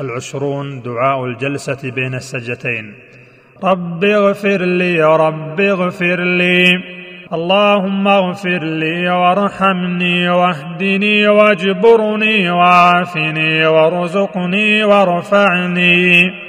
العشرون دعاء الجلسة بين السجدتين. رب اغفر لي رب اغفر لي. اللهم اغفر لي وارحمني واهدني واجبرني وعافني وارزقني وارفعني.